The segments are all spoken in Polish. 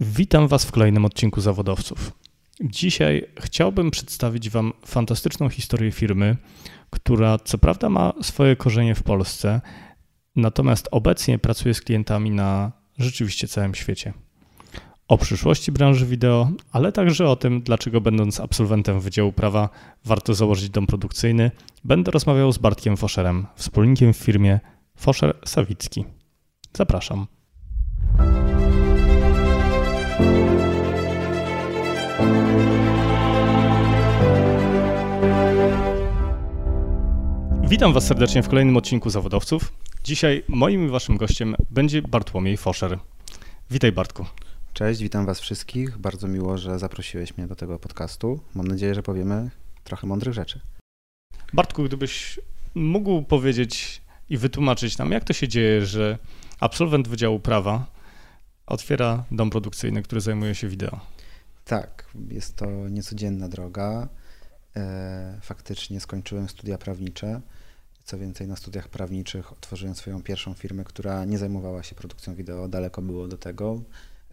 Witam Was w kolejnym odcinku Zawodowców. Dzisiaj chciałbym przedstawić Wam fantastyczną historię firmy, która co prawda ma swoje korzenie w Polsce, natomiast obecnie pracuje z klientami na rzeczywiście całym świecie. O przyszłości branży wideo, ale także o tym, dlaczego będąc absolwentem Wydziału Prawa warto założyć dom produkcyjny, będę rozmawiał z Bartkiem Foscherem, wspólnikiem w firmie Foscher Sawicki. Zapraszam. Witam Was serdecznie w kolejnym odcinku Zawodowców. Dzisiaj moim i Waszym gościem będzie Bartłomiej Foscher. Witaj Bartku. Cześć, witam Was wszystkich. Bardzo miło, że zaprosiłeś mnie do tego podcastu. Mam nadzieję, że powiemy trochę mądrych rzeczy. Bartku, gdybyś mógł powiedzieć i wytłumaczyć nam, jak to się dzieje, że absolwent Wydziału Prawa otwiera dom produkcyjny, który zajmuje się wideo. Tak, jest to niecodzienna droga. E, faktycznie skończyłem studia prawnicze. Co więcej, na studiach prawniczych otworzyłem swoją pierwszą firmę, która nie zajmowała się produkcją wideo, daleko było do tego.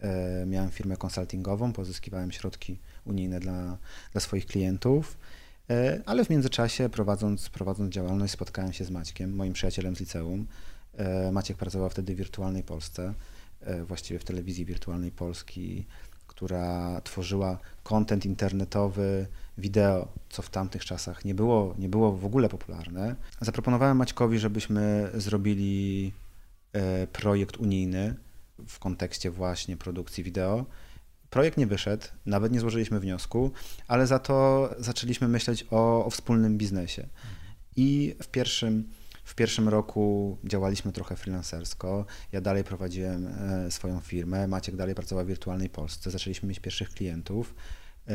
E, miałem firmę konsultingową, pozyskiwałem środki unijne dla, dla swoich klientów, e, ale w międzyczasie prowadząc, prowadząc działalność spotkałem się z Maćkiem, moim przyjacielem z liceum. Maciek pracował wtedy w Wirtualnej Polsce, właściwie w telewizji Wirtualnej Polski która tworzyła content internetowy, wideo, co w tamtych czasach nie było, nie było w ogóle popularne. Zaproponowałem Maćkowi, żebyśmy zrobili e, projekt unijny w kontekście właśnie produkcji wideo. Projekt nie wyszedł, nawet nie złożyliśmy wniosku, ale za to zaczęliśmy myśleć o, o wspólnym biznesie. I w pierwszym w pierwszym roku działaliśmy trochę freelancersko. Ja dalej prowadziłem e, swoją firmę. Maciek dalej pracował w wirtualnej Polsce. Zaczęliśmy mieć pierwszych klientów. E,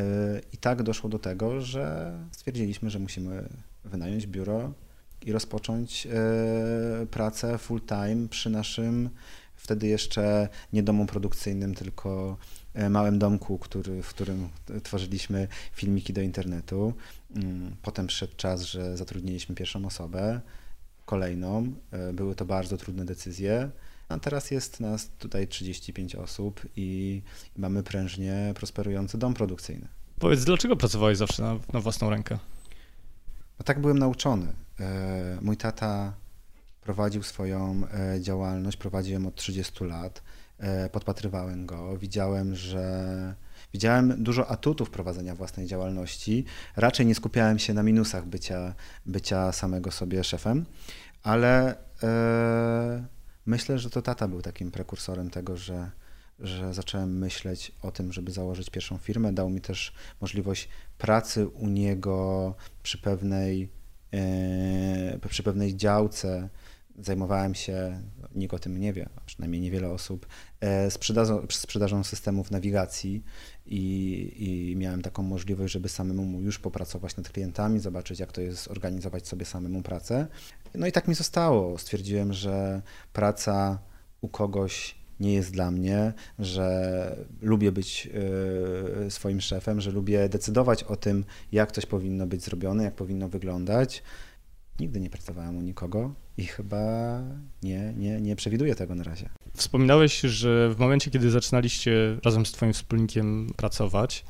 I tak doszło do tego, że stwierdziliśmy, że musimy wynająć biuro i rozpocząć e, pracę full time przy naszym wtedy jeszcze nie domu produkcyjnym, tylko małym domku, który, w którym tworzyliśmy filmiki do internetu. Mm, potem przyszedł czas, że zatrudniliśmy pierwszą osobę kolejną. E, były to bardzo trudne decyzje. A teraz jest nas tutaj 35 osób i mamy prężnie prosperujący dom produkcyjny. Powiedz, dlaczego pracowałeś zawsze na, na własną rękę? No tak byłem nauczony. E, mój tata prowadził swoją e, działalność, prowadził ją od 30 lat. Podpatrywałem go, widziałem, że Widziałem dużo atutów prowadzenia własnej działalności. Raczej nie skupiałem się na minusach bycia, bycia samego sobie szefem, ale e, myślę, że to tata był takim prekursorem tego, że, że zacząłem myśleć o tym, żeby założyć pierwszą firmę. Dał mi też możliwość pracy u niego przy pewnej, e, przy pewnej działce. Zajmowałem się, nikt o tym nie wie, przynajmniej niewiele osób, e, sprzedażą, sprzedażą systemów nawigacji i, i miałem taką możliwość, żeby samemu już popracować nad klientami, zobaczyć jak to jest organizować sobie samemu pracę. No i tak mi zostało. Stwierdziłem, że praca u kogoś nie jest dla mnie, że lubię być y, swoim szefem, że lubię decydować o tym, jak coś powinno być zrobione, jak powinno wyglądać. Nigdy nie pracowałem u nikogo i chyba nie, nie, nie przewiduję tego na razie. Wspominałeś, że w momencie, kiedy zaczynaliście razem z Twoim wspólnikiem pracować,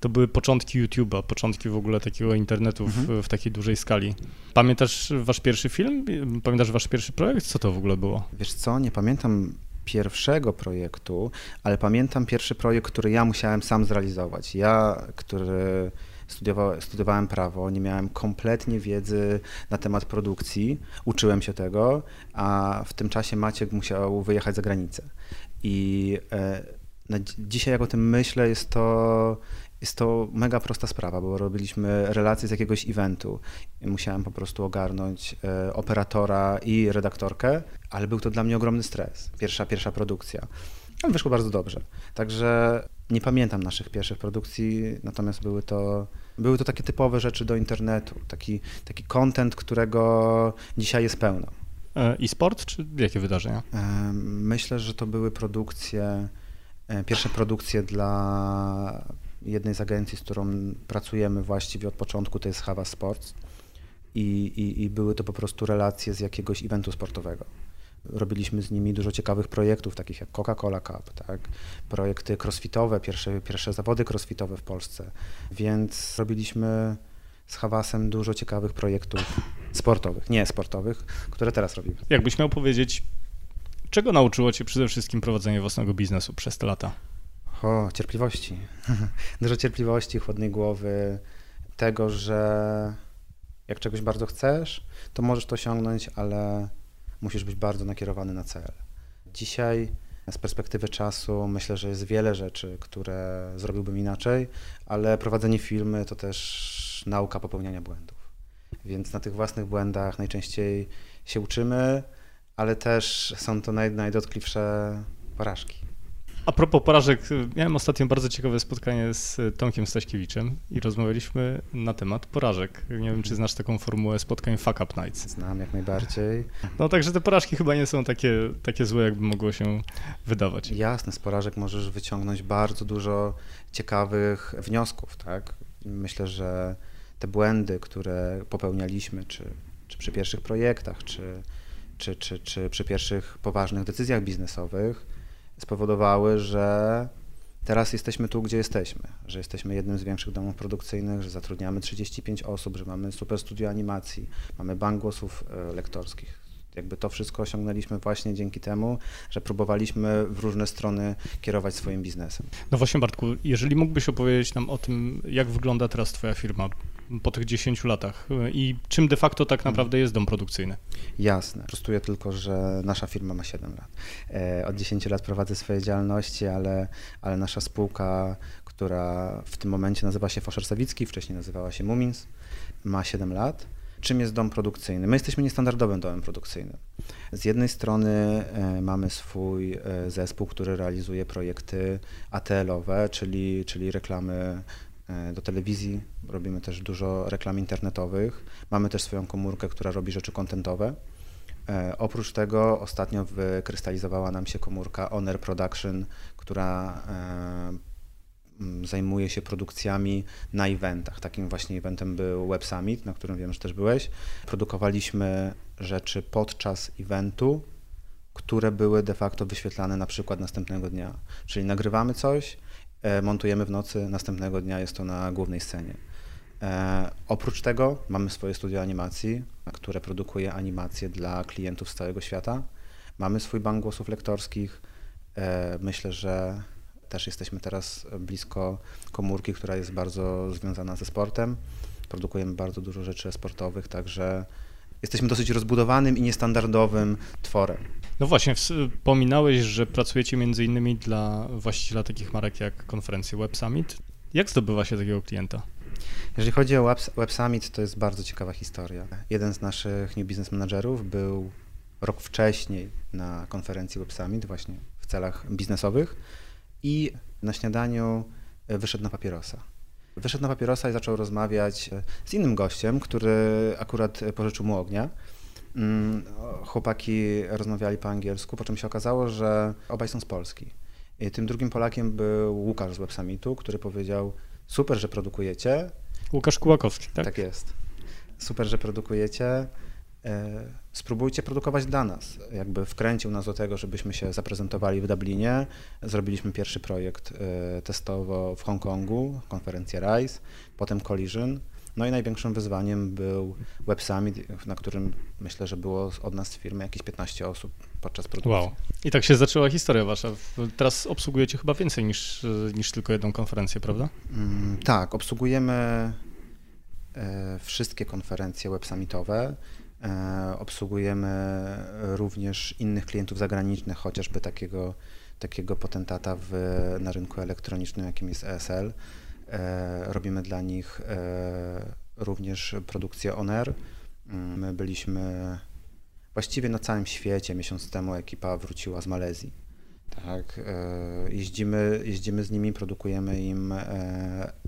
to były początki YouTube'a, początki w ogóle takiego internetu w, mhm. w, takiej dużej skali. Pamiętasz wasz pierwszy film? Pamiętasz wasz pierwszy projekt? Co to w ogóle było? Wiesz co, nie pamiętam pierwszego projektu, ale pamiętam pierwszy projekt, który ja musiałem sam zrealizować. Ja, który studiowałem, studiowałem prawo, nie miałem kompletnie wiedzy na temat produkcji, uczyłem się tego, a w tym czasie Maciek musiał wyjechać za granicę. I e, dzisiaj jak o tym myślę, jest to, jest to mega prosta sprawa, bo robiliśmy relacje z jakiegoś eventu. Musiałem po prostu ogarnąć e, operatora i redaktorkę, ale był to dla mnie ogromny stres. Pierwsza, pierwsza produkcja. Ale wyszło bardzo dobrze. Także nie pamiętam naszych pierwszych produkcji, natomiast były to, były to takie typowe rzeczy do internetu, taki, taki content, którego dzisiaj jest pełno. E, I sport, czy jakie wydarzenia? E, myślę, że to były produkcje, e, pierwsze produkcje dla jednej z agencji, z którą pracujemy właściwie od początku, to jest Hava Sports. I, i, I były to po prostu relacje z jakiegoś eventu sportowego. Robiliśmy z nimi dużo ciekawych projektów, takich jak Coca-Cola Cup, tak? projekty crossfitowe, pierwsze, pierwsze zawody crossfitowe w Polsce, więc robiliśmy z Hawasem dużo ciekawych projektów sportowych, nie sportowych, które teraz robimy. Jakbyś miał powiedzieć, czego nauczyło Cię przede wszystkim prowadzenie własnego biznesu przez te lata? O, cierpliwości. dużo cierpliwości, chłodnej głowy, tego, że jak czegoś bardzo chcesz, to możesz to osiągnąć, ale musisz być bardzo nakierowany na cel. Dzisiaj z perspektywy czasu myślę, że jest wiele rzeczy, które zrobiłbym inaczej, ale prowadzenie firmy to też nauka popełniania błędów. Więc na tych własnych błędach najczęściej się uczymy, ale też są to naj, najdotkliwsze porażki. A propos porażek, miałem ostatnio bardzo ciekawe spotkanie z Tomkiem Staśkiewiczem i rozmawialiśmy na temat porażek. Nie wiem, czy znasz taką formułę spotkań Fuck Up Nights. Znam jak najbardziej. No także te porażki chyba nie są takie, takie złe, jakby mogło się wydawać. Jasne, z porażek możesz wyciągnąć bardzo dużo ciekawych wniosków, tak? Myślę, że te błędy, które popełnialiśmy, czy, czy przy pierwszych projektach, czy, czy, czy, czy przy pierwszych poważnych decyzjach biznesowych, spowodowały, że teraz jesteśmy tu, gdzie jesteśmy, że jesteśmy jednym z większych domów produkcyjnych, że zatrudniamy 35 osób, że mamy super studio animacji, mamy bank głosów e, lektorskich. Jakby to wszystko osiągnęliśmy właśnie dzięki temu, że próbowaliśmy w różne strony kierować swoim biznesem. No właśnie Bartku, jeżeli mógłbyś opowiedzieć nam o tym, jak wygląda teraz Twoja firma po tych 10 latach i czym de facto tak naprawdę jest dom produkcyjny? Jasne. Prostuję tylko, że nasza firma ma 7 lat. E, od 10 lat prowadzę swoje działalności, ale, ale nasza spółka, która w tym momencie nazywa się Foszer Sawicki, wcześniej nazywała się Mumins, ma 7 lat. Czym jest dom produkcyjny? My jesteśmy niestandardowym domem produkcyjnym. Z jednej strony e, mamy swój e, zespół, który realizuje projekty ATL-owe, czyli, czyli reklamy do telewizji, robimy też dużo reklam internetowych. Mamy też swoją komórkę, która robi rzeczy kontentowe. E, oprócz tego ostatnio wykrystalizowała nam się komórka Honor Production, która e, zajmuje się produkcjami na eventach. Takim właśnie eventem był Web Summit, na którym wiem, że też byłeś. Produkowaliśmy rzeczy podczas eventu, które były de facto wyświetlane na przykład następnego dnia. Czyli nagrywamy coś, E, montujemy w nocy, następnego dnia jest to na głównej scenie. E, oprócz tego mamy swoje studio animacji, które produkuje animacje dla klientów z całego świata. Mamy swój bank głosów lektorskich. E, myślę, że też jesteśmy teraz blisko komórki, która jest bardzo związana ze sportem. Produkujemy bardzo dużo rzeczy sportowych, także jesteśmy dosyć rozbudowanym i niestandardowym tworem. No właśnie, wspominałeś, że pracujecie między innymi dla właściciela takich marek jak konferencje Web Summit. Jak zdobywa się takiego klienta? Jeżeli chodzi o Web, Summit, to jest bardzo ciekawa historia. Jeden z naszych new business managerów był rok wcześniej na konferencji Web Summit, właśnie w celach biznesowych i na śniadaniu e, wyszedł na papierosa. Wyszedł na papierosa i zaczął rozmawiać e, z innym gościem, który akurat pożyczył mu ognia. Mm, chłopaki rozmawiali po angielsku, po czym się okazało, że obaj są z Polski. I tym drugim Polakiem był Łukasz z Web Summitu, który powiedział: Super, że produkujecie. Łukasz Kułakowski, tak? Tak jest. Super, że produkujecie. E, spróbujcie produkować dla nas. Jakby wkręcił nas do tego, żebyśmy się zaprezentowali w Dublinie. Zrobiliśmy pierwszy projekt e, testowo w Hongkongu, konferencję RISE, potem Collision. No i największym wyzwaniem był Web Summit, na którym myślę, że było od nas z firmy jakieś 15 osób podczas produkcji. Wow. I tak się zaczęła historia wasza. Teraz obsługujecie chyba więcej niż, niż tylko jedną konferencję, prawda? Mm, tak, obsługujemy e, wszystkie konferencje Web Summitowe. E, obsługujemy również innych klientów zagranicznych, chociażby takiego, takiego potentata w, na rynku elektronicznym, jakim jest ESL. E, robimy dla nich e, również produkcję on air. Mm, my byliśmy właściwie na całym świecie. Miesiąc temu ekipa wróciła z Malezji. Tak, e, jeździmy, jeździmy z nimi, produkujemy im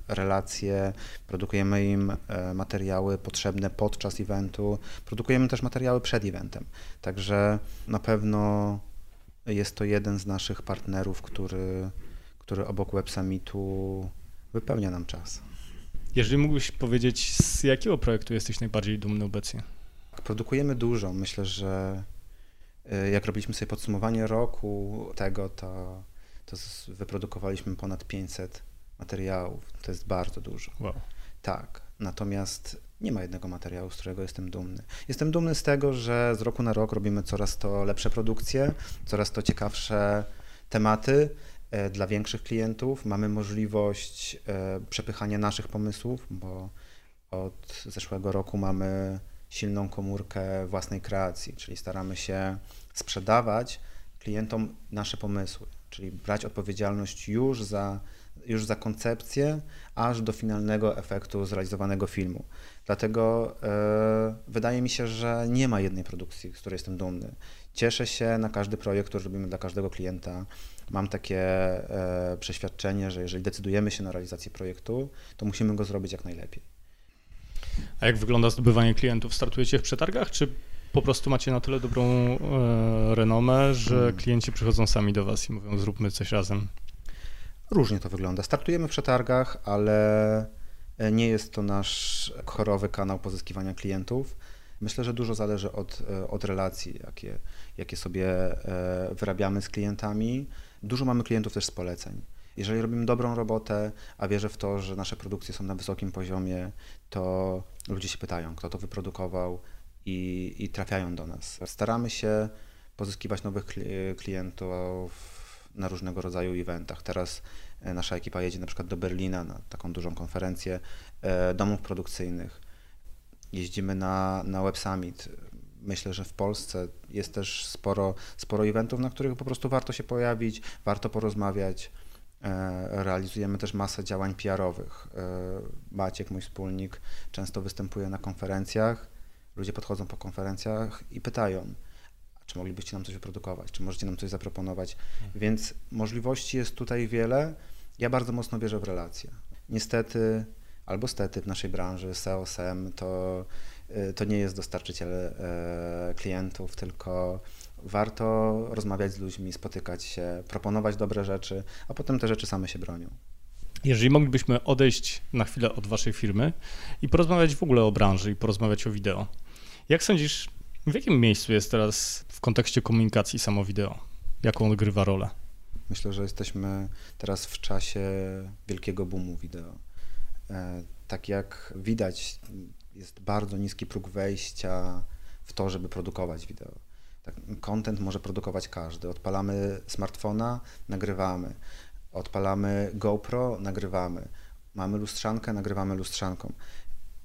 relacje, produkujemy im materiały potrzebne podczas eventu, produkujemy też materiały przed eventem. Także na pewno jest to jeden z naszych partnerów, który, który obok Web Summitu wypełnia nam czas. Jeżeli mógłbyś powiedzieć, z jakiego projektu jesteś najbardziej dumny obecnie? Produkujemy dużo. Myślę, że Jak robiliśmy sobie podsumowanie roku tego, to, to wyprodukowaliśmy ponad 500 materiałów. To jest bardzo dużo. Wow. Tak. Natomiast nie ma jednego materiału, z którego jestem dumny. Jestem dumny z tego, że z roku na rok robimy coraz to lepsze produkcje, coraz to ciekawsze tematy dla większych klientów. Mamy możliwość e, przepychania naszych pomysłów, bo od zeszłego roku mamy silną komórkę własnej kreacji, czyli staramy się sprzedawać klientom nasze pomysły, czyli brać odpowiedzialność już za już za koncepcję, aż do finalnego efektu zrealizowanego filmu. Dlatego e, wydaje mi się, że nie ma jednej produkcji, z której jestem dumny. Cieszę się na każdy projekt, który robimy dla każdego klienta. Mam takie e, przeświadczenie, że jeżeli decydujemy się na realizację projektu, to musimy go zrobić jak najlepiej. A jak wygląda zdobywanie klientów? Startujecie w przetargach, czy po prostu macie na tyle dobrą e, renomę, że hmm. klienci przychodzą sami do Was i mówią: Zróbmy coś razem? Różnie to wygląda. Startujemy w przetargach, ale e, nie jest to nasz chorowy kanał pozyskiwania klientów. Myślę, że dużo zależy od, od relacji, jakie, jakie sobie wyrabiamy z klientami. Dużo mamy klientów też z poleceń. Jeżeli robimy dobrą robotę, a wierzę w to, że nasze produkcje są na wysokim poziomie, to ludzie się pytają, kto to wyprodukował i, i trafiają do nas. Staramy się pozyskiwać nowych klientów na różnego rodzaju eventach. Teraz e, nasza ekipa jedzie na przykład do Berlina na taką dużą konferencję e, domów produkcyjnych. Jeździmy na, na Web Summit. Myślę, że w Polsce jest też sporo, sporo eventów, na których po prostu warto się pojawić, warto porozmawiać. E, realizujemy też masę działań PR-owych. Maciek, mój wspólnik, często występuje na konferencjach. Ludzie podchodzą po konferencjach i pytają, czy moglibyście nam coś wyprodukować, czy możecie nam coś zaproponować. Mhm. Więc możliwości jest tutaj wiele. Ja bardzo mocno wierzę w relacje. Niestety, albo stety w naszej branży SEO, SEM to, to nie jest dostarczyciel e, klientów, tylko warto rozmawiać z ludźmi, spotykać się, proponować dobre rzeczy, a potem te rzeczy same się bronią. Jeżeli moglibyśmy odejść na chwilę od waszej firmy i porozmawiać w ogóle o branży i porozmawiać o wideo. Jak sądzisz, w jakim miejscu jest teraz w kontekście komunikacji samo wideo? Jaką odgrywa rolę? Myślę, że jesteśmy teraz w czasie wielkiego boomu wideo. E, tak jak widać, jest bardzo niski próg wejścia w to, żeby produkować wideo. Tak, content może produkować każdy. Odpalamy smartfona, nagrywamy. Odpalamy GoPro, nagrywamy. Mamy lustrzankę, nagrywamy lustrzanką.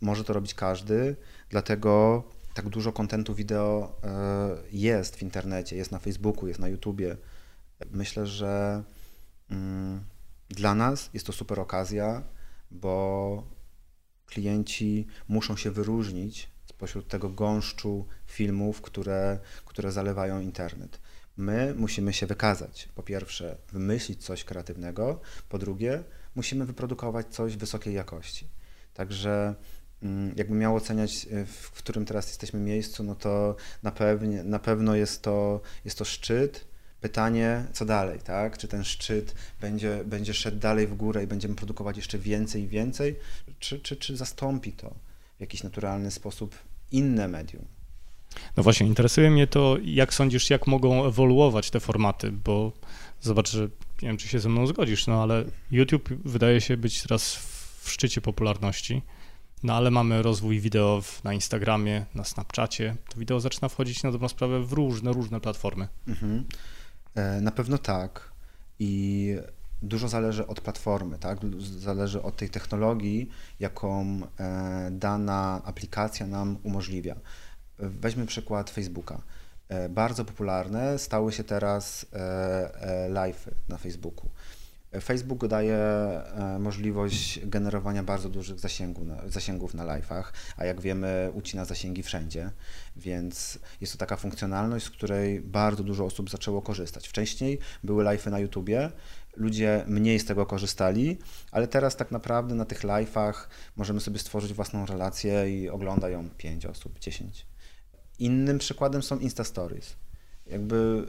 Może to robić każdy, dlatego tak dużo kontentu wideo e, jest w internecie, jest na Facebooku, jest na YouTubie. Myślę, że mm, dla nas jest to super okazja, bo klienci muszą się wyróżnić spośród tego gąszczu filmów, które, które zalewają internet. My musimy się wykazać. Po pierwsze, wymyślić coś kreatywnego, po drugie, musimy wyprodukować coś wysokiej jakości. Także Mm, jakbym miał oceniać, e, w którym teraz jesteśmy miejscu, no to na, pewnie, na pewno jest to, jest to szczyt. Pytanie, co dalej, tak? Czy ten szczyt będzie, będzie szedł dalej w górę i będziemy produkować jeszcze więcej i więcej, czy, czy, czy zastąpi to w jakiś naturalny sposób inne medium? No właśnie, interesuje mnie to, jak sądzisz, jak mogą ewoluować te formaty, bo zobacz, że nie wiem, czy się ze mną zgodzisz, no ale YouTube wydaje się być teraz w szczycie popularności. No ale mamy rozwój wideo na Instagramie, na Snapchacie. To wideo zaczyna wchodzić na dobrą sprawę w różne, różne platformy. Mhm. E, na pewno tak. I dużo zależy od platformy, tak? Zależy od tej technologii, jaką e, dana aplikacja nam umożliwia. Weźmy przykład Facebooka. E, bardzo popularne stały się teraz live'y na Facebooku. Facebook daje e, możliwość generowania bardzo dużych zasięgu zasięgów na live'ach, a jak wiemy ucina zasięgi wszędzie, więc jest to taka funkcjonalność, z której bardzo dużo osób zaczęło korzystać. Wcześniej były live'y na YouTubie, ludzie mniej z tego korzystali, ale teraz tak naprawdę na tych live'ach możemy sobie stworzyć własną relację i ogląda ją 5 osób, 10. Innym przykładem są Insta Stories. Jakby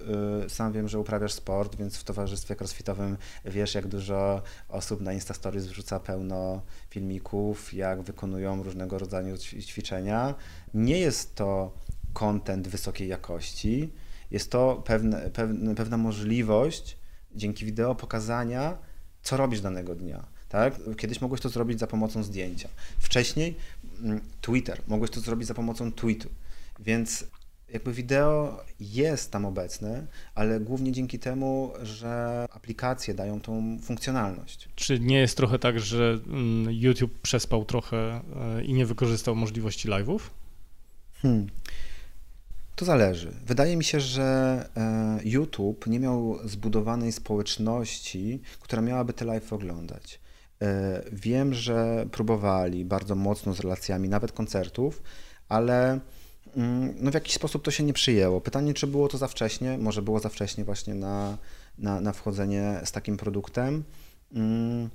y, sam wiem, że uprawiasz sport, więc w towarzystwie crossfitowym wiesz, jak dużo osób na Instastories wrzuca pełno filmików, jak wykonują różnego rodzaju ćwiczenia. Nie jest to content wysokiej jakości Jest to pewne, pewne, pewna możliwość dzięki wideo pokazania, co robisz danego dnia. Tak? Kiedyś mogłeś to zrobić za pomocą zdjęcia. Wcześniej mm, Twitter, mogłeś to zrobić za pomocą tweetu. Więc jakby wideo jest tam obecne, ale głównie dzięki temu, że aplikacje dają tą funkcjonalność. Czy nie jest trochę tak, że mm, YouTube przespał trochę e, i nie wykorzystał możliwości live'ów? Hmm. To zależy. Wydaje mi się, że e, YouTube nie miał zbudowanej społeczności, która miałaby te live oglądać. E, wiem, że próbowali bardzo mocno z relacjami, nawet koncertów, ale no w jakiś sposób to się nie przyjęło. Pytanie, czy było to za wcześnie? Może było za wcześnie właśnie na, na, na wchodzenie z takim produktem. Mm,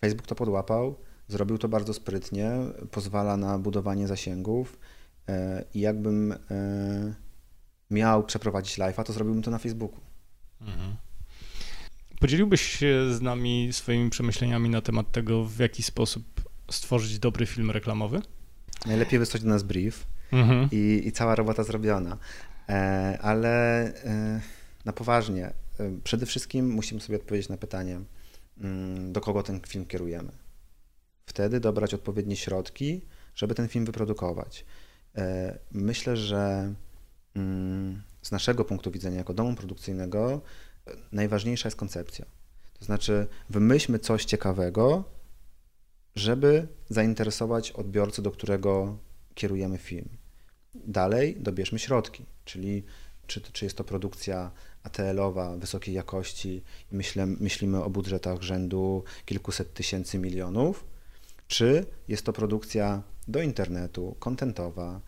Facebook to podłapał, zrobił to bardzo sprytnie, pozwala na budowanie zasięgów e, i jakbym e, miał przeprowadzić live'a, to zrobiłbym to na Facebooku. Mhm. Podzieliłbyś się z nami swoimi przemyśleniami na temat tego, w jaki sposób stworzyć dobry film reklamowy? Najlepiej wysłać do nas brief mhm. i, i, cała robota zrobiona. E, ale e, na poważnie, e, przede wszystkim musimy sobie odpowiedzieć na pytanie, mm, do kogo ten film kierujemy. Wtedy dobrać odpowiednie środki, żeby ten film wyprodukować. Myślę, że mm, z naszego punktu widzenia, jako domu produkcyjnego, najważniejsza jest koncepcja. To znaczy, wymyślmy coś ciekawego, żeby zainteresować odbiorcę, do którego kierujemy film. Dalej dobierzmy środki, czyli czy, czy jest to produkcja ATL-owa wysokiej jakości myślimy o budżetach rzędu kilkuset tysięcy milionów, czy jest to produkcja do internetu, kontentowa,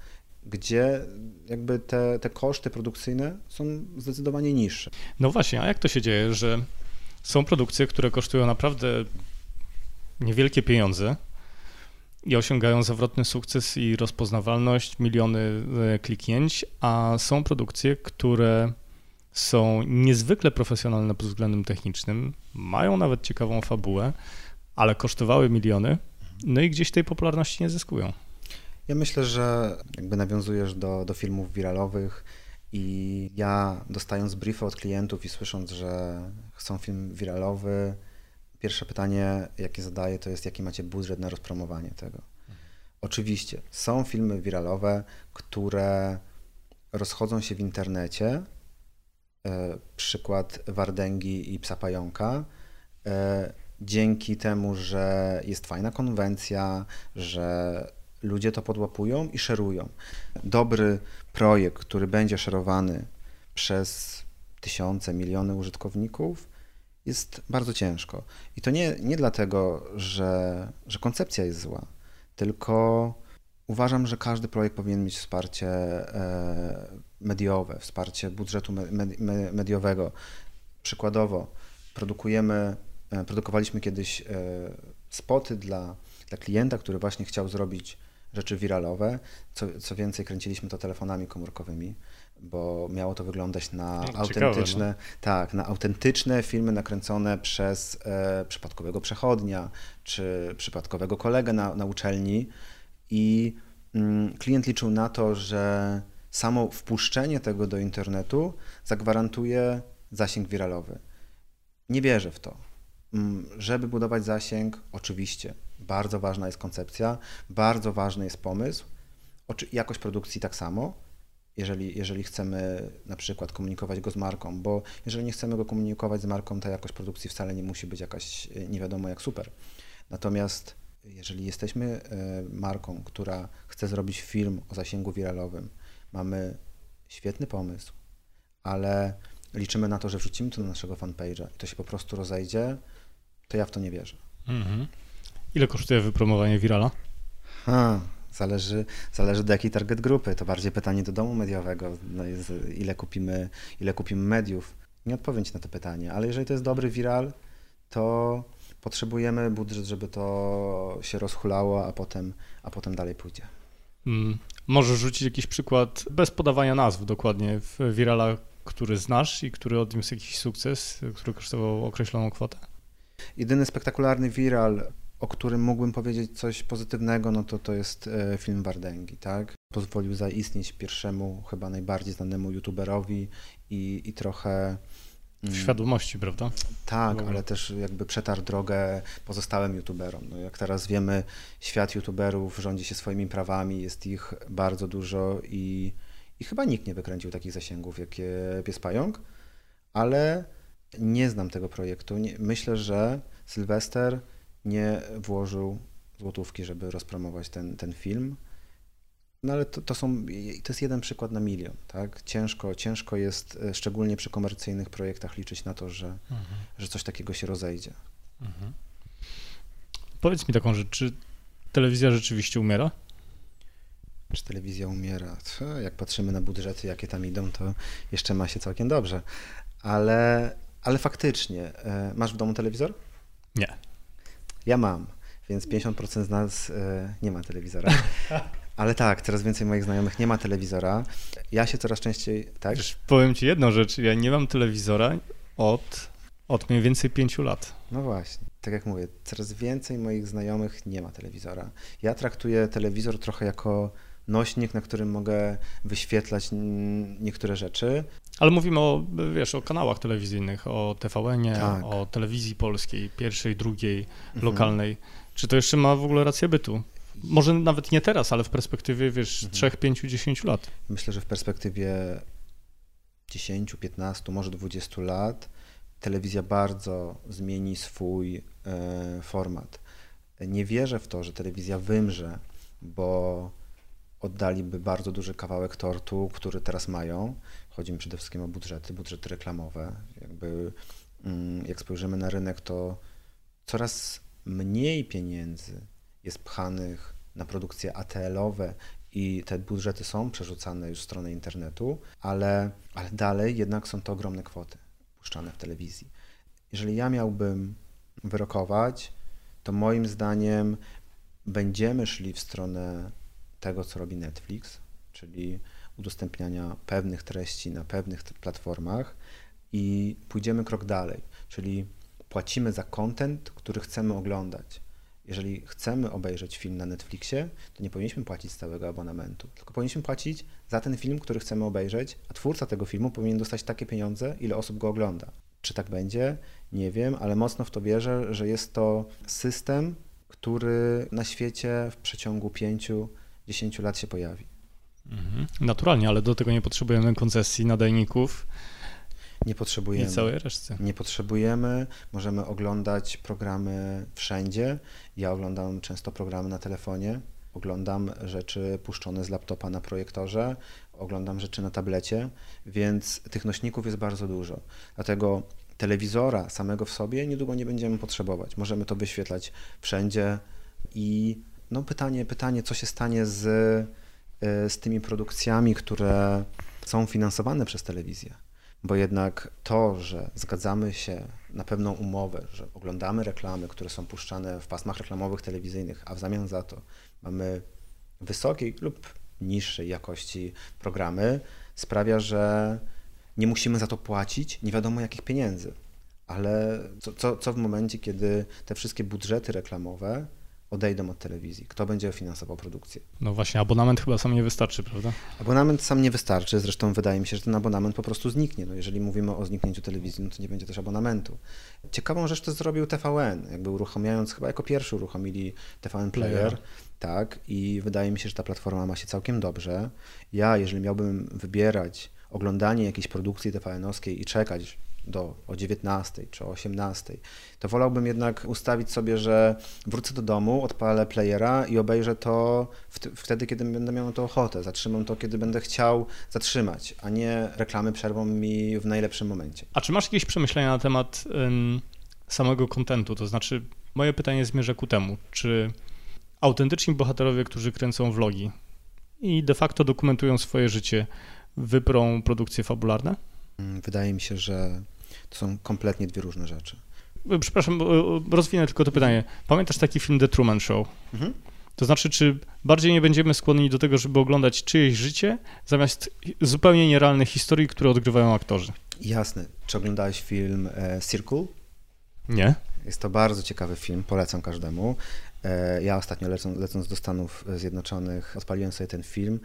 gdzie jakby te, te koszty produkcyjne są zdecydowanie niższe. No właśnie, a jak to się dzieje, że są produkcje, które kosztują naprawdę niewielkie pieniądze i osiągają zawrotny sukces i rozpoznawalność, miliony e, kliknięć, a są produkcje, które są niezwykle profesjonalne pod względem technicznym, mają nawet ciekawą fabułę, ale kosztowały miliony, no i gdzieś tej popularności nie zyskują. Ja myślę, że jakby nawiązujesz do, do filmów wiralowych i ja dostając briefy od klientów i słysząc, że chcą film wiralowy, pierwsze pytanie, jakie zadaję, to jest jaki macie budżet na rozpromowanie tego. Oczywiście są filmy wiralowe, które rozchodzą się w internecie. E, przykład Wardęgi i Psa Pająka. E, dzięki temu, że jest fajna konwencja, że ludzie to podłapują i szerują. Dobry projekt, który będzie szerowany przez tysiące, miliony użytkowników, jest bardzo ciężko. I to nie, nie dlatego, że, że koncepcja jest zła, tylko uważam, że każdy projekt powinien mieć wsparcie e, mediowe, wsparcie budżetu mediowego. Przykładowo, produkujemy, e, produkowaliśmy kiedyś e, spoty dla, dla klienta, który właśnie chciał zrobić rzeczy wiralowe. Co, co więcej, kręciliśmy to telefonami komórkowymi, bo miało to wyglądać na Ciekawe, autentyczne, no. tak, na autentyczne filmy nakręcone przez e, przypadkowego przechodnia czy przypadkowego kolegę na, na uczelni. I mm, klient liczył na to, że samo wpuszczenie tego do internetu zagwarantuje zasięg wiralowy. Nie wierzę w to. Mm, żeby budować zasięg, oczywiście bardzo ważna jest koncepcja, bardzo ważny jest pomysł, jakość produkcji tak samo, jeżeli, jeżeli chcemy na przykład komunikować go z marką, bo jeżeli nie chcemy go komunikować z marką, ta jakość produkcji wcale nie musi być jakaś e, nie wiadomo jak super. Natomiast jeżeli jesteśmy e, marką, która chce zrobić film o zasięgu wiralowym, mamy świetny pomysł, ale liczymy na to, że wrzucimy to na naszego fanpage'a i to się po prostu rozejdzie, to ja w to nie wierzę. Mhm. Ile kosztuje wypromowanie Virala? Ha, zależy, zależy do jakiej target grupy. To bardziej pytanie do domu mediowego. No jest, ile, kupimy, ile kupimy mediów? Nie odpowiem Ci na to pytanie, ale jeżeli to jest dobry viral, to potrzebujemy budżet, żeby to się rozhulało, a potem, a potem dalej pójdzie. Hmm. Możesz rzucić jakiś przykład bez podawania nazw dokładnie w virala, który znasz i który odniósł jakiś sukces, który kosztował określoną kwotę? Jedyny spektakularny viral którym mógłbym powiedzieć coś pozytywnego, no to to jest e, film Wardęgi, tak? Pozwolił zaistnieć pierwszemu, chyba najbardziej znanemu youtuberowi i, i trochę... W mm, świadomości, prawda? Tak, ale też jakby przetarł drogę pozostałym youtuberom. No jak teraz wiemy, świat youtuberów rządzi się swoimi prawami, jest ich bardzo dużo i, i chyba nikt nie wykręcił takich zasięgów jak Pies Pająk, ale nie znam tego projektu. Nie, myślę, że Sylwester nie włożył złotówki, żeby rozpromować ten, ten film. No ale to, to, są, to jest jeden przykład na milion, tak? Ciężko, ciężko jest, e, szczególnie przy komercyjnych projektach, liczyć na to, że, mhm. że coś takiego się rozejdzie. Mhm. Powiedz mi taką rzecz, czy telewizja rzeczywiście umiera? Czy telewizja umiera? Jak patrzymy na budżety, jakie tam idą, to jeszcze ma się całkiem dobrze. Ale, ale faktycznie, e, masz w domu telewizor? Nie. Ja mam, więc 50% z nas e, nie ma telewizora. Ale tak, coraz więcej moich znajomych nie ma telewizora. Ja się coraz częściej, tak? Wiesz, powiem ci jedną rzecz, ja nie mam telewizora od, od mniej więcej pięciu lat. No właśnie, tak jak mówię, coraz więcej moich znajomych nie ma telewizora. Ja traktuję telewizor trochę jako nośnik, na którym mogę wyświetlać niektóre rzeczy. Ale mówimy o, wiesz, o kanałach telewizyjnych, o tvn tak. o telewizji polskiej, pierwszej, drugiej, mhm. lokalnej. Czy to jeszcze ma w ogóle rację bytu? Może nawet nie teraz, ale w perspektywie, wiesz, mhm. 3, 5, 10 lat. Myślę, że w perspektywie 10, 15, może 20 lat telewizja bardzo zmieni swój e, format. Nie wierzę w to, że telewizja wymrze, bo oddaliby bardzo duży kawałek tortu, który teraz mają. Chodzi mi przede wszystkim o budżety, budżety reklamowe. Jakby, mm, jak spojrzymy na rynek, to coraz mniej pieniędzy jest pchanych na produkcje ATL-owe i te budżety są przerzucane już w stronę internetu, ale, ale dalej jednak są to ogromne kwoty puszczane w telewizji. Jeżeli ja miałbym wyrokować, to moim zdaniem będziemy szli w stronę tego, co robi Netflix, czyli udostępniania pewnych treści na pewnych platformach i pójdziemy krok dalej, czyli płacimy za content, który chcemy oglądać. Jeżeli chcemy obejrzeć film na Netflixie, to nie powinniśmy płacić stałego abonamentu, tylko powinniśmy płacić za ten film, który chcemy obejrzeć, a twórca tego filmu powinien dostać takie pieniądze, ile osób go ogląda. Czy tak będzie? Nie wiem, ale mocno w to wierzę, że jest to system, który na świecie w przeciągu pięciu 10 lat się pojawi. Mhm. Naturalnie, ale do tego nie potrzebujemy koncesji nadajników. Nie potrzebujemy. I całej reszty. Nie potrzebujemy. Możemy oglądać programy wszędzie. Ja oglądam często programy na telefonie. Oglądam rzeczy puszczone z laptopa na projektorze, oglądam rzeczy na tablecie, więc tych nośników jest bardzo dużo. Dlatego telewizora samego w sobie niedługo nie będziemy potrzebować. Możemy to wyświetlać wszędzie i no pytanie, pytanie, co się stanie z, z tymi produkcjami, które są finansowane przez telewizję. Bo jednak to, że zgadzamy się na pewną umowę, że oglądamy reklamy, które są puszczane w pasmach reklamowych telewizyjnych, a w zamian za to mamy wysokiej lub niższej jakości programy, sprawia, że nie musimy za to płacić nie wiadomo jakich pieniędzy. Ale co, co, co w momencie, kiedy te wszystkie budżety reklamowe odejdą od telewizji. Kto będzie finansował produkcję? No właśnie, abonament chyba sam nie wystarczy, prawda? Abonament sam nie wystarczy, zresztą wydaje mi się, że ten abonament po prostu zniknie. No jeżeli mówimy o zniknięciu telewizji, no to nie będzie też abonamentu. Ciekawą rzecz to zrobił TVN, jakby uruchamiając, chyba jako pierwszy uruchomili TVN Player, Player. tak, i wydaje mi się, że ta platforma ma się całkiem dobrze. Ja, jeżeli miałbym wybierać oglądanie jakiejś produkcji TVN-owskiej i czekać do, o 19 czy o 18, to wolałbym jednak ustawić sobie, że wrócę do domu, odpalę playera i obejrzę to wtedy, kiedy będę miał na to ochotę. Zatrzymam to, kiedy będę chciał zatrzymać, a nie reklamy przerwą mi w najlepszym momencie. A czy masz jakieś przemyślenia na temat ym, samego kontentu? To znaczy, moje pytanie zmierza ku temu, czy autentyczni bohaterowie, którzy kręcą vlogi i de facto dokumentują swoje życie, wyprą produkcje fabularne? Wydaje mi się, że to są kompletnie dwie różne rzeczy. Przepraszam, rozwinę tylko to pytanie. Pamiętasz taki film The Truman Show? Mhm. To znaczy, czy bardziej nie będziemy skłonni do tego, żeby oglądać czyjeś życie, zamiast zupełnie nierealnych historii, które odgrywają aktorzy? Jasne. Czy oglądałeś film e, Circle? Nie. jest to bardzo ciekawy film, polecam każdemu. E, ja ostatnio lecąc, lecąc do Stanów Zjednoczonych odpaliłem sobie ten film.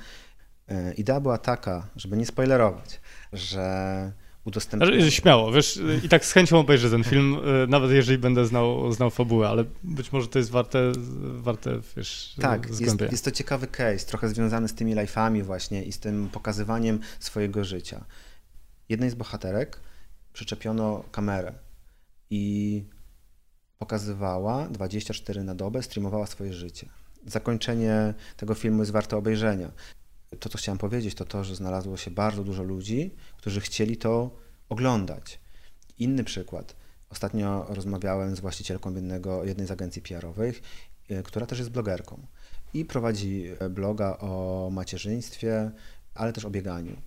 E, idea była taka, żeby nie spoilerować, że udostępniłem... Śmiało, wiesz, i tak z chęcią obejrzę ten film, e, nawet jeżeli będę znał, znał fabułę, ale być może to jest warte, warte wiesz, Tak, jest, jest to ciekawy case, trochę związany z tymi life'ami właśnie i z tym pokazywaniem swojego życia. Jednej z bohaterek przyczepiono kamerę i pokazywała 24 na dobę, streamowała swoje życie. Zakończenie tego filmu jest warte obejrzenia. To, co chciałem powiedzieć, to to, że znalazło się bardzo dużo ludzi, którzy chcieli to oglądać. Inny przykład. Ostatnio rozmawiałem z właścicielką jednego, jednej z agencji PR-owych, e, która też jest blogerką i prowadzi e, bloga o macierzyństwie, ale też o bieganiu.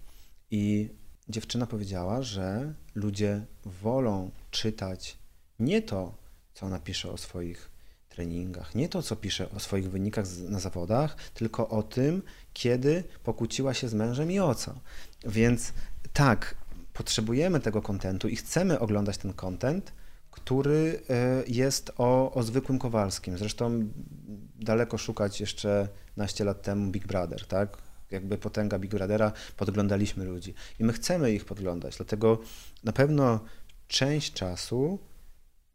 I dziewczyna powiedziała, że ludzie wolą czytać nie to, co ona pisze o swoich treningach, nie to, co pisze o swoich wynikach na zawodach, tylko o tym, kiedy pokłóciła się z mężem i o co. Więc tak, potrzebujemy tego kontentu i chcemy oglądać ten kontent, który e, jest o, o zwykłym Kowalskim. Zresztą daleko szukać jeszcze naście lat temu Big Brother, tak? Jakby potęga Big Brothera, podglądaliśmy ludzi. I my chcemy ich podglądać, dlatego na pewno część czasu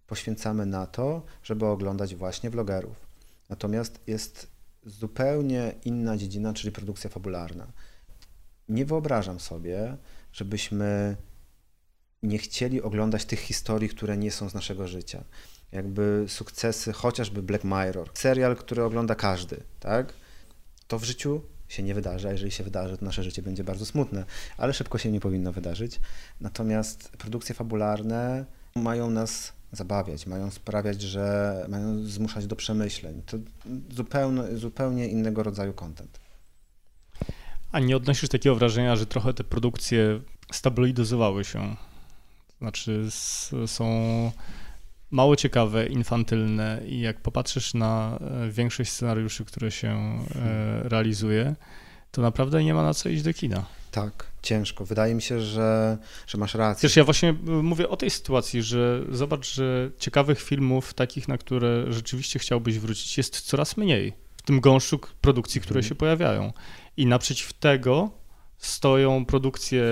poświęcamy na to, żeby oglądać właśnie vlogerów. Natomiast jest zupełnie inna dziedzina, czyli produkcja fabularna. Nie wyobrażam sobie, żebyśmy nie chcieli oglądać tych historii, które nie są z naszego życia. Jakby sukcesy, chociażby Black Mirror, serial, który ogląda każdy, tak? To w życiu się nie wydarzy, a jeżeli się wydarzy, to nasze życie będzie bardzo smutne, ale szybko się nie powinno wydarzyć. Natomiast produkcje fabularne mają nas zabawiać, mają sprawiać, że mają zmuszać do przemyśleń. To zupełnie, zupełnie innego rodzaju content. A nie odnosisz takiego wrażenia, że trochę te produkcje stabilizowały się? Znaczy są mało ciekawe, infantylne i jak popatrzysz na e, większość scenariuszy, które się e, realizuje, to naprawdę nie ma na co iść do kina. Tak, ciężko. Wydaje mi się, że, że masz rację. Wiesz, ja właśnie e, mówię o tej sytuacji, że zobacz, że ciekawych filmów, takich, na które rzeczywiście chciałbyś wrócić, jest coraz mniej w tym gąszczu produkcji, które mhm. się pojawiają. I naprzeciw tego stoją produkcje,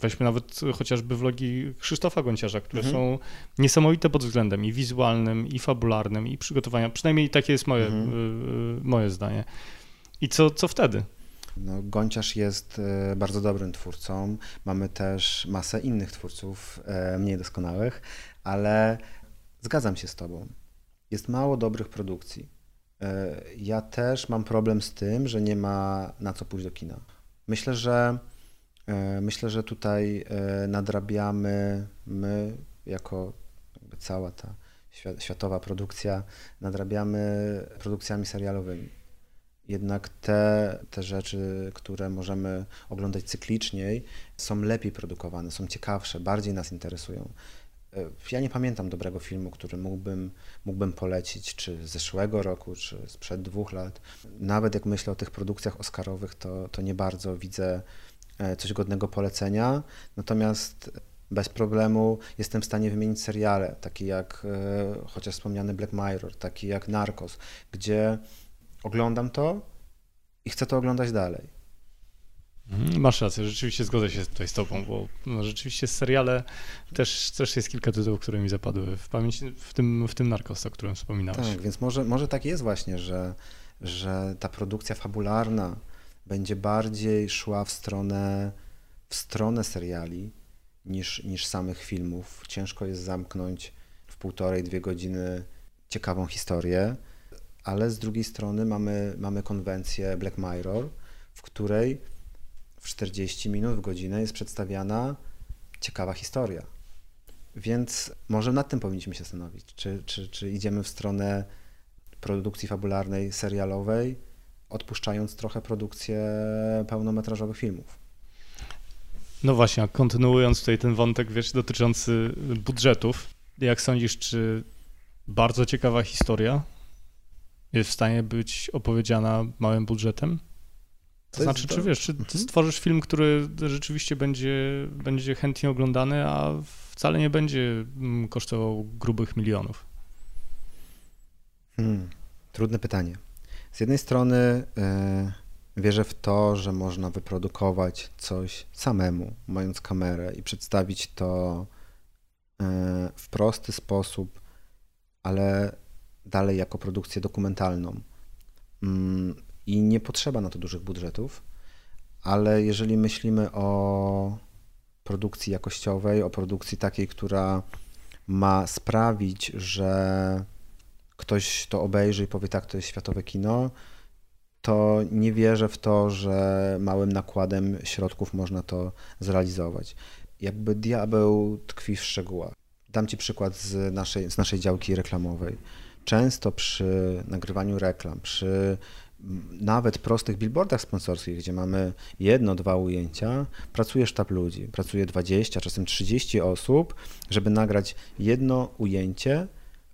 weźmy nawet chociażby vlogi Krzysztofa Gonciarza, które mhm. są niesamowite pod względem i wizualnym, i fabularnym, i przygotowania. Przynajmniej takie jest moje, mhm. y, y, moje zdanie. I co, co wtedy? No, Gonciarz jest e, bardzo dobrym twórcą. Mamy też masę innych twórców, e, mniej doskonałych, ale zgadzam się z Tobą. Jest mało dobrych produkcji. E, ja też mam problem z tym, że nie ma na co pójść do kina. Myślę, że myślę, że tutaj nadrabiamy my jako cała ta światowa produkcja, nadrabiamy produkcjami serialowymi jednak te, te rzeczy, które możemy oglądać cykliczniej, są lepiej produkowane, są ciekawsze, bardziej nas interesują. E, ja nie pamiętam dobrego filmu, który mógłbym, mógłbym polecić, czy z zeszłego roku, czy sprzed dwóch lat. Nawet jak myślę o tych produkcjach oscarowych, to, to nie bardzo widzę e, coś godnego polecenia. Natomiast bez problemu jestem w stanie wymienić seriale, takie jak e, chociaż wspomniany Black Mirror, taki jak Narcos, gdzie oglądam to i chcę to oglądać dalej. Mhm, masz rację, rzeczywiście zgodzę się tutaj z tobą, bo no, rzeczywiście seriale też, też jest kilka tytułów, które mi zapadły w pamięć, w tym, w tym Narcos, o którym wspominałeś. Tak, więc może, może tak jest właśnie, że, że ta produkcja fabularna będzie bardziej szła w stronę, w stronę seriali niż, niż samych filmów. Ciężko jest zamknąć w półtorej, dwie godziny ciekawą historię ale z drugiej strony mamy, mamy konwencję Black Mirror, w której w 40 minut, w godzinę jest przedstawiana ciekawa historia. Więc może nad tym powinniśmy się zastanowić, czy, czy, czy idziemy w stronę produkcji fabularnej, serialowej, odpuszczając trochę produkcję pełnometrażowych filmów. No właśnie, a kontynuując tutaj ten wątek, wiesz, dotyczący budżetów, jak sądzisz, czy bardzo ciekawa historia jest w stanie być opowiedziana małym budżetem? To, to znaczy, czy wiesz, czy mhm. stworzysz film, który rzeczywiście będzie, będzie chętnie oglądany, a wcale nie będzie mm, kosztował grubych milionów? Hmm, trudne pytanie. Z jednej strony yy, wierzę w to, że można wyprodukować coś samemu, mając kamerę i przedstawić to yy, w prosty sposób, ale dalej jako produkcję dokumentalną. Yy, I nie potrzeba na to dużych budżetów, ale jeżeli myślimy o produkcji jakościowej, o produkcji takiej, która ma sprawić, że ktoś to obejrzy i powie tak, to jest światowe kino, to nie wierzę w to, że małym nakładem środków można to zrealizować. Jakby diabeł tkwi w szczegółach. Dam Ci przykład z naszej, z naszej działki reklamowej. Często przy nagrywaniu reklam, przy nawet prostych billboardach sponsorskich, gdzie mamy jedno, dwa ujęcia, pracuje sztab ludzi, pracuje 20, czasem 30 osób, żeby nagrać jedno ujęcie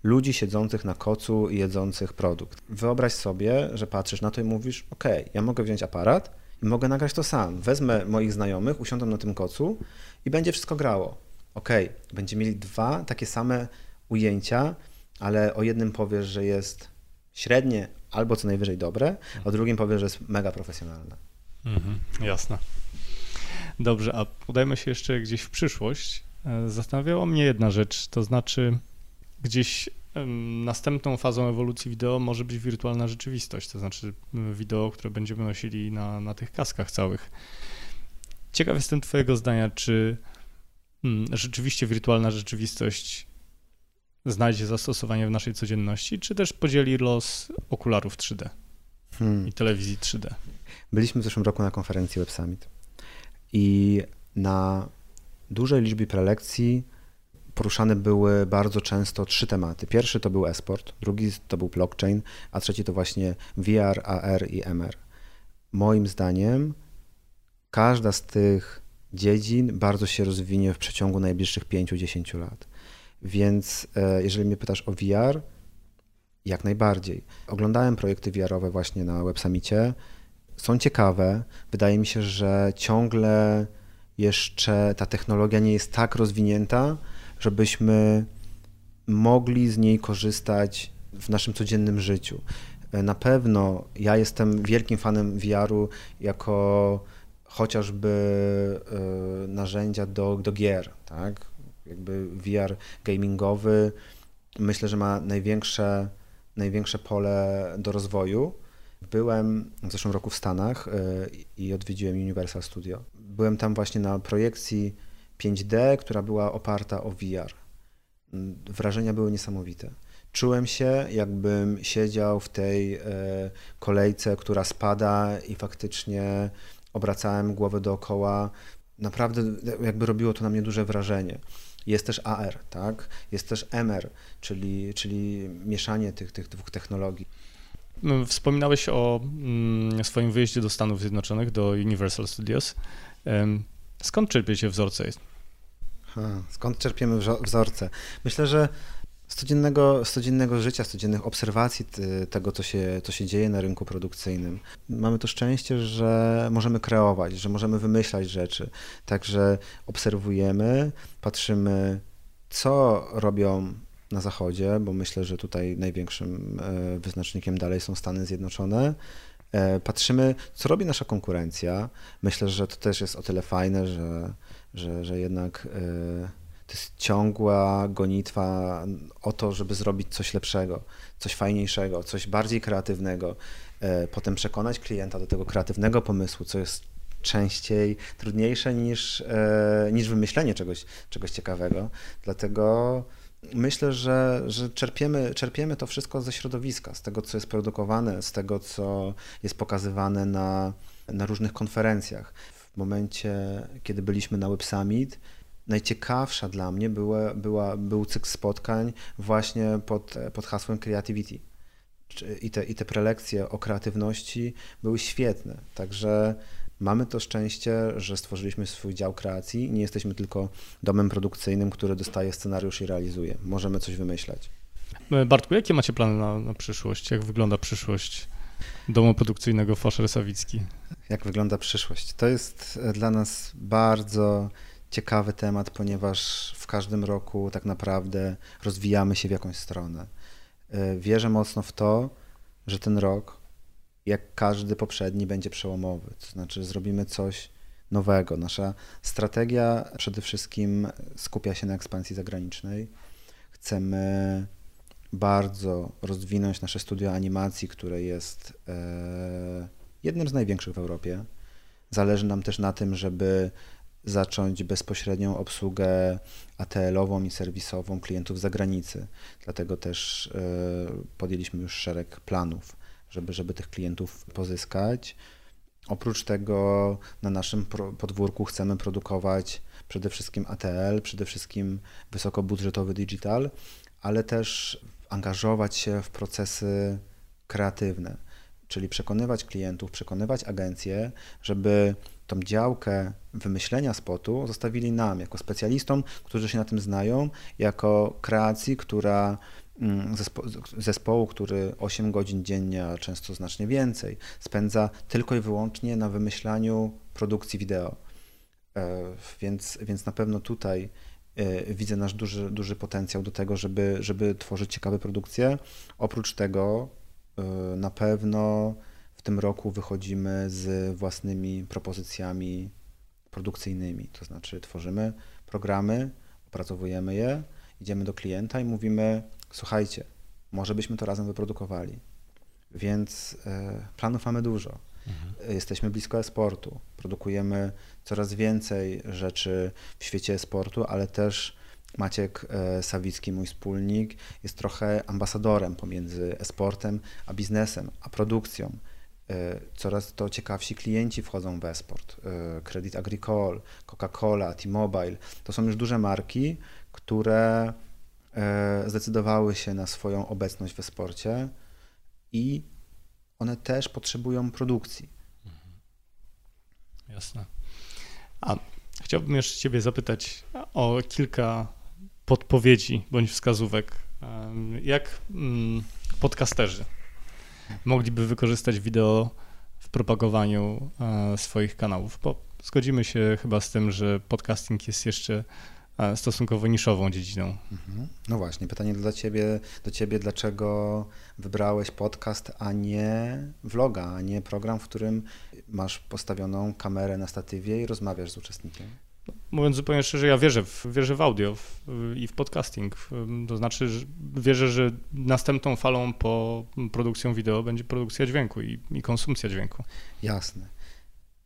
ludzi siedzących na kocu i jedzących produkt. Wyobraź sobie, że patrzysz na to i mówisz: OK, ja mogę wziąć aparat i mogę nagrać to sam. Wezmę moich znajomych, usiądę na tym kocu i będzie wszystko grało. OK, będziemy mieli dwa takie same ujęcia, ale o jednym powiesz, że jest średnie albo co najwyżej dobre, o drugim powiesz, że jest mega profesjonalne. Mhm, jasne. Dobrze, a udajmy się jeszcze gdzieś w przyszłość. E, zastanawiała mnie jedna rzecz, to znaczy gdzieś następną fazą ewolucji wideo może być wirtualna rzeczywistość, to znaczy wideo, które będziemy nosili na, na tych kaskach całych. Ciekaw jestem Twojego zdania, czy hmm, rzeczywiście wirtualna rzeczywistość znajdzie zastosowanie w naszej codzienności, czy też podzieli los okularów 3D hmm. i telewizji 3D. Byliśmy w zeszłym roku na konferencji Web Summit i na dużej liczbie prelekcji poruszane były bardzo często trzy tematy. Pierwszy to był e-sport, drugi to był blockchain, a trzeci to właśnie VR, AR i MR. Moim zdaniem każda z tych dziedzin bardzo się rozwinie w przeciągu najbliższych 5-10 lat. Więc e, jeżeli mnie pytasz o VR, jak najbardziej. Oglądałem projekty VR-owe właśnie na WebSummicie. Są ciekawe. Wydaje mi się, że ciągle jeszcze ta technologia nie jest tak rozwinięta, żebyśmy mogli z niej korzystać w naszym codziennym życiu. E, na pewno ja jestem wielkim fanem VR-u jako chociażby e, narzędzia do, do gier, tak? Jakby VR gamingowy myślę, że ma największe, największe pole do rozwoju. Byłem w zeszłym roku w Stanach e, i odwiedziłem Universal Studio. Byłem tam właśnie na projekcji 5D, która była oparta o VR. Wrażenia były niesamowite. Czułem się, jakbym siedział w tej e, kolejce, która spada i faktycznie obracałem głowę dookoła. Naprawdę jakby robiło to na mnie duże wrażenie. Jest też AR, tak? Jest też MR, czyli, czyli mieszanie tych, tych dwóch technologii. No, wspominałeś o mm, swoim wyjeździe do Stanów Zjednoczonych, do Universal Studios. Skąd czerpiecie wzorce? Ha, skąd czerpiemy wzorce? Myślę, że z codziennego, z codziennego życia, z codziennych obserwacji tego, co się, co się dzieje na rynku produkcyjnym. Mamy to szczęście, że możemy kreować, że możemy wymyślać rzeczy. Także obserwujemy, patrzymy, co robią na zachodzie, bo myślę, że tutaj największym e, wyznacznikiem dalej są Stany Zjednoczone. E, patrzymy, co robi nasza konkurencja. Myślę, że to też jest o tyle fajne, że, że, że jednak e, to jest ciągła gonitwa o to, żeby zrobić coś lepszego, coś fajniejszego, coś bardziej kreatywnego. E, potem przekonać klienta do tego kreatywnego pomysłu, co jest częściej trudniejsze niż, e, niż wymyślenie czegoś, czegoś ciekawego. Dlatego myślę, że, że czerpiemy, czerpiemy to wszystko ze środowiska, z tego, co jest produkowane, z tego, co jest pokazywane na, na różnych konferencjach. W momencie, kiedy byliśmy na Web Summit, najciekawsza dla mnie była, była, był cykl spotkań właśnie pod, pod hasłem Creativity. I te, I te prelekcje o kreatywności były świetne. Także mamy to szczęście, że stworzyliśmy swój dział kreacji. Nie jesteśmy tylko domem produkcyjnym, który dostaje scenariusz i realizuje. Możemy coś wymyślać. Bartku, jakie macie plany na, na przyszłość? Jak wygląda przyszłość domu produkcyjnego Foszer Sawicki? Jak wygląda przyszłość? To jest dla nas bardzo ciekawy temat, ponieważ w każdym roku tak naprawdę rozwijamy się w jakąś stronę. Wierzę mocno w to, że ten rok, jak każdy poprzedni, będzie przełomowy. To znaczy, zrobimy coś nowego. Nasza strategia przede wszystkim skupia się na ekspansji zagranicznej. Chcemy bardzo rozwinąć nasze studio animacji, które jest e, jednym z największych w Europie. Zależy nam też na tym, żeby zacząć bezpośrednią obsługę ATL-ową i serwisową klientów z zagranicy. Dlatego też e, podjęliśmy już szereg planów, żeby, żeby tych klientów pozyskać. Oprócz tego na naszym podwórku chcemy produkować przede wszystkim ATL, przede wszystkim wysokobudżetowy digital, ale też angażować się w procesy kreatywne, czyli przekonywać klientów, przekonywać agencje, żeby tą działkę wymyślenia spotu zostawili nam, jako specjalistom, którzy się na tym znają, jako kreacji, która mm, zespołu, który 8 godzin dziennie, a często znacznie więcej, spędza tylko i wyłącznie na wymyślaniu produkcji wideo. E, więc, więc na pewno tutaj e, widzę nasz duży, duży potencjał do tego, żeby, żeby tworzyć ciekawe produkcje. Oprócz tego e, na pewno w tym roku wychodzimy z własnymi propozycjami produkcyjnymi, to znaczy tworzymy programy, opracowujemy je, idziemy do klienta i mówimy: Słuchajcie, może byśmy to razem wyprodukowali. Więc e, planów mamy dużo. Mhm. Jesteśmy blisko e-sportu, produkujemy coraz więcej rzeczy w świecie e-sportu, ale też Maciek e, Sawicki, mój wspólnik, jest trochę ambasadorem pomiędzy e-sportem a biznesem, a produkcją. E, coraz to ciekawsi klienci wchodzą w esport. E, Credit Agricole, Coca-Cola, T-Mobile. To są już duże marki, które e, zdecydowały się na swoją obecność w esporcie i one też potrzebują produkcji. Mhm. Jasne. A chciałbym jeszcze Ciebie zapytać o kilka podpowiedzi bądź wskazówek. Jak mm, podcasterzy mogliby wykorzystać wideo w propagowaniu e, swoich kanałów, bo zgodzimy się chyba z tym, że podcasting jest jeszcze e, stosunkowo niszową dziedziną. Mhm. No właśnie, pytanie dla ciebie, do ciebie, dlaczego wybrałeś podcast, a nie vloga, a nie program, w którym masz postawioną kamerę na statywie i rozmawiasz z uczestnikiem? Mówiąc zupełnie szczerze, ja wierzę w, wierzę w audio w, i w podcasting. To znaczy, że wierzę, że następną falą po produkcją wideo będzie produkcja dźwięku i, i konsumpcja dźwięku. Jasne.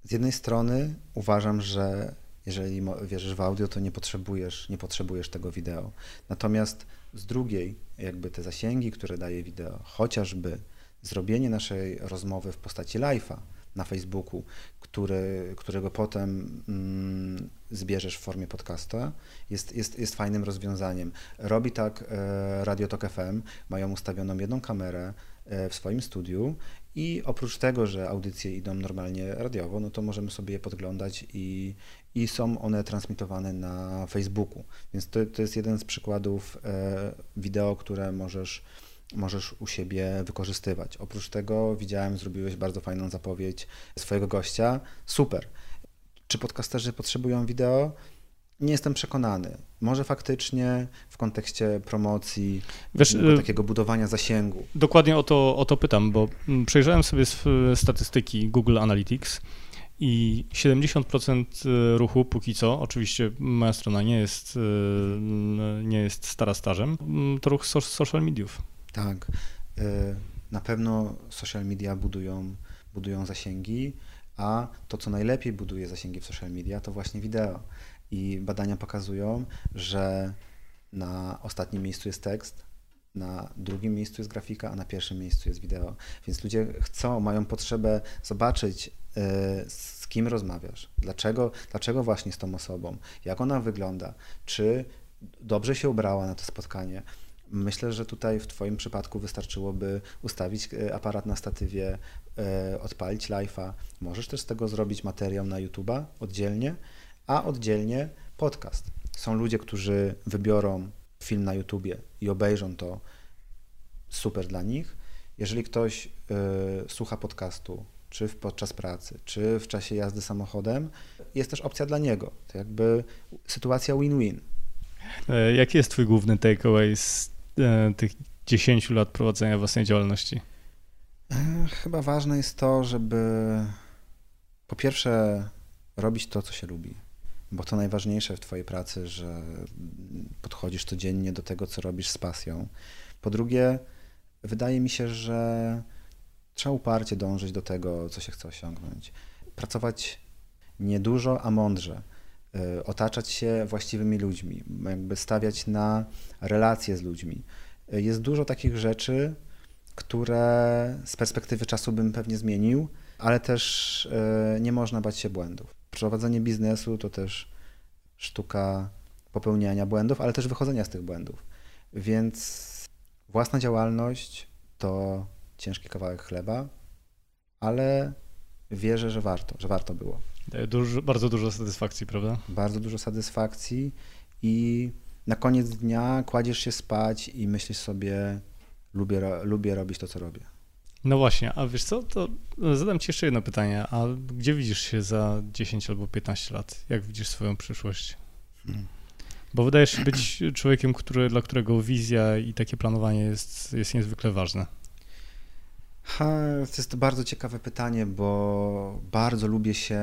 Z jednej strony uważam, że jeżeli wierzysz w audio, to nie potrzebujesz, nie potrzebujesz tego wideo. Natomiast z drugiej, jakby te zasięgi, które daje wideo, chociażby zrobienie naszej rozmowy w postaci live'a, na Facebooku, który, którego potem mm, zbierzesz w formie podcasta, jest, jest, jest fajnym rozwiązaniem. Robi tak e, Radio Tok FM, mają ustawioną jedną kamerę e, w swoim studiu i oprócz tego, że audycje idą normalnie radiowo, no to możemy sobie je podglądać i, i są one transmitowane na Facebooku. Więc to, to jest jeden z przykładów e, wideo, które możesz możesz u siebie wykorzystywać. Oprócz tego widziałem, zrobiłeś bardzo fajną zapowiedź swojego gościa. Super. Czy podcasterzy potrzebują wideo? Nie jestem przekonany. Może faktycznie w kontekście promocji, Wiesz, y, takiego budowania zasięgu. Dokładnie o to, o to pytam, bo mm, przejrzałem sobie statystyki Google Analytics i 70% y, ruchu póki co, oczywiście moja strona nie jest, y, nie jest stara stażem, mm, to ruch social mediów. Tak. E, na pewno social media budują, budują zasięgi, a to, co najlepiej buduje zasięgi w social media, to właśnie wideo. I badania pokazują, że na ostatnim miejscu jest tekst, na drugim miejscu jest grafika, a na pierwszym miejscu jest wideo. Więc ludzie chcą, mają potrzebę zobaczyć, e, z kim rozmawiasz, dlaczego, dlaczego właśnie z tą osobą, jak ona wygląda, czy dobrze się ubrała na to spotkanie. Myślę, że tutaj w Twoim przypadku wystarczyłoby ustawić e, aparat na statywie, e, odpalić live'a. Możesz też z tego zrobić materiał na YouTube'a oddzielnie, a oddzielnie podcast. Są ludzie, którzy wybiorą film na YouTubie i obejrzą to super dla nich. Jeżeli ktoś y, słucha podcastu, czy podczas pracy, czy w czasie jazdy samochodem, jest też opcja dla niego. To jakby sytuacja win-win. Jaki jest Twój główny takeaway z E, tych 10 lat prowadzenia własnej działalności? E, chyba ważne jest to, żeby po pierwsze robić to, co się lubi, bo to najważniejsze w Twojej pracy, że podchodzisz codziennie do tego, co robisz z pasją. Po drugie, wydaje mi się, że trzeba uparcie dążyć do tego, co się chce osiągnąć. Pracować niedużo, a mądrze. E, otaczać się właściwymi ludźmi, jakby stawiać na relacje z ludźmi. E, jest dużo takich rzeczy, które z perspektywy czasu bym pewnie zmienił, ale też e, nie można bać się błędów. Prowadzenie biznesu to też sztuka popełniania błędów, ale też wychodzenia z tych błędów. Więc własna działalność to ciężki kawałek chleba, ale wierzę, że warto, że warto było. Daje dużo, bardzo dużo satysfakcji, prawda? Bardzo dużo satysfakcji i na koniec dnia kładziesz się spać i myślisz sobie, lubię, lubię robić to, co robię. No właśnie, a wiesz co, to zadam ci jeszcze jedno pytanie, a gdzie widzisz się za 10 albo 15 lat? Jak widzisz swoją przyszłość? Hmm. Bo wydajesz się być człowiekiem, który, dla którego wizja i takie planowanie jest, jest niezwykle ważne. Ha, to jest bardzo ciekawe pytanie, bo bardzo lubię się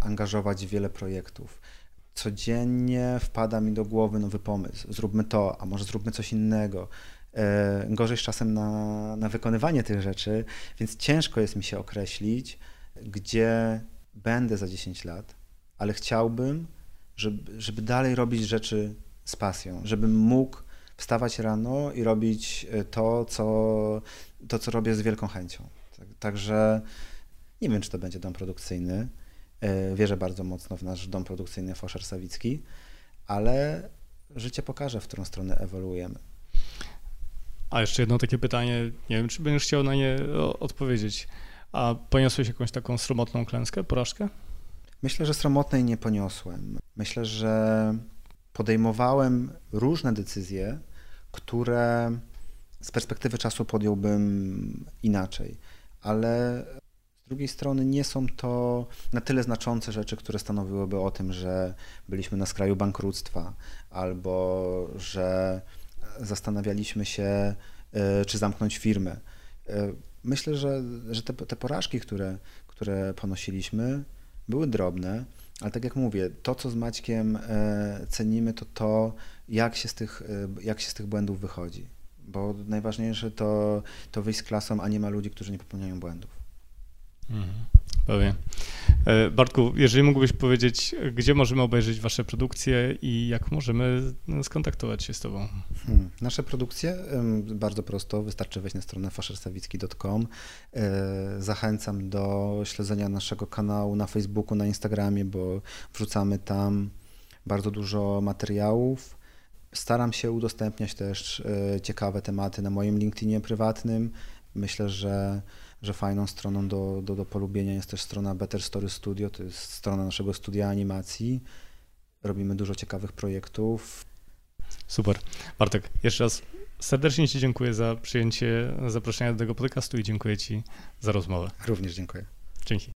angażować w wiele projektów. Codziennie wpada mi do głowy nowy pomysł. Zróbmy to, a może zróbmy coś innego. E, gorzej z czasem na, na wykonywanie tych rzeczy, więc ciężko jest mi się określić, gdzie będę za 10 lat, ale chciałbym, żeby, żeby dalej robić rzeczy z pasją, żebym mógł wstawać rano i robić e, to, co, to, co robię z wielką chęcią. Także nie wiem, czy to będzie dom produkcyjny. E, wierzę bardzo mocno w nasz dom produkcyjny Foszer Sawicki, ale życie pokaże, w którą stronę ewoluujemy. A jeszcze jedno takie pytanie, nie wiem, czy będziesz chciał na nie odpowiedzieć. A poniosłeś jakąś taką sromotną klęskę, porażkę? Myślę, że sromotnej nie poniosłem. Myślę, że podejmowałem różne decyzje, które z perspektywy czasu podjąłbym inaczej, ale z drugiej strony nie są to na tyle znaczące rzeczy, które stanowiłyby o tym, że byliśmy na skraju bankructwa albo że zastanawialiśmy się, e, czy zamknąć firmę. E, myślę, że, że te, te porażki, które, które ponosiliśmy, były drobne, ale tak jak mówię, to co z Maćkiem e, cenimy, to to, jak się z tych, jak się z tych błędów wychodzi. Bo najważniejsze to, to wyjść z klasą, a nie ma ludzi, którzy nie popełniają błędów. Mhm. Pewnie. E, Bartku, jeżeli mógłbyś powiedzieć, gdzie możemy obejrzeć Wasze produkcje i jak możemy skontaktować się z Tobą? Hmm. Nasze produkcje bardzo prosto, wystarczy wejść na stronę faszersawicki.com. E, zachęcam do śledzenia naszego kanału na Facebooku, na Instagramie, bo wrzucamy tam bardzo dużo materiałów. Staram się udostępniać też e, ciekawe tematy na moim LinkedInie prywatnym. Myślę, że że fajną stroną do, do, do polubienia jest też strona Better Story Studio, to jest strona naszego studia animacji. Robimy dużo ciekawych projektów. Super. Bartek, jeszcze raz serdecznie Ci dziękuję za przyjęcie zaproszenia do tego podcastu i dziękuję Ci za rozmowę. Również dziękuję. Dzięki.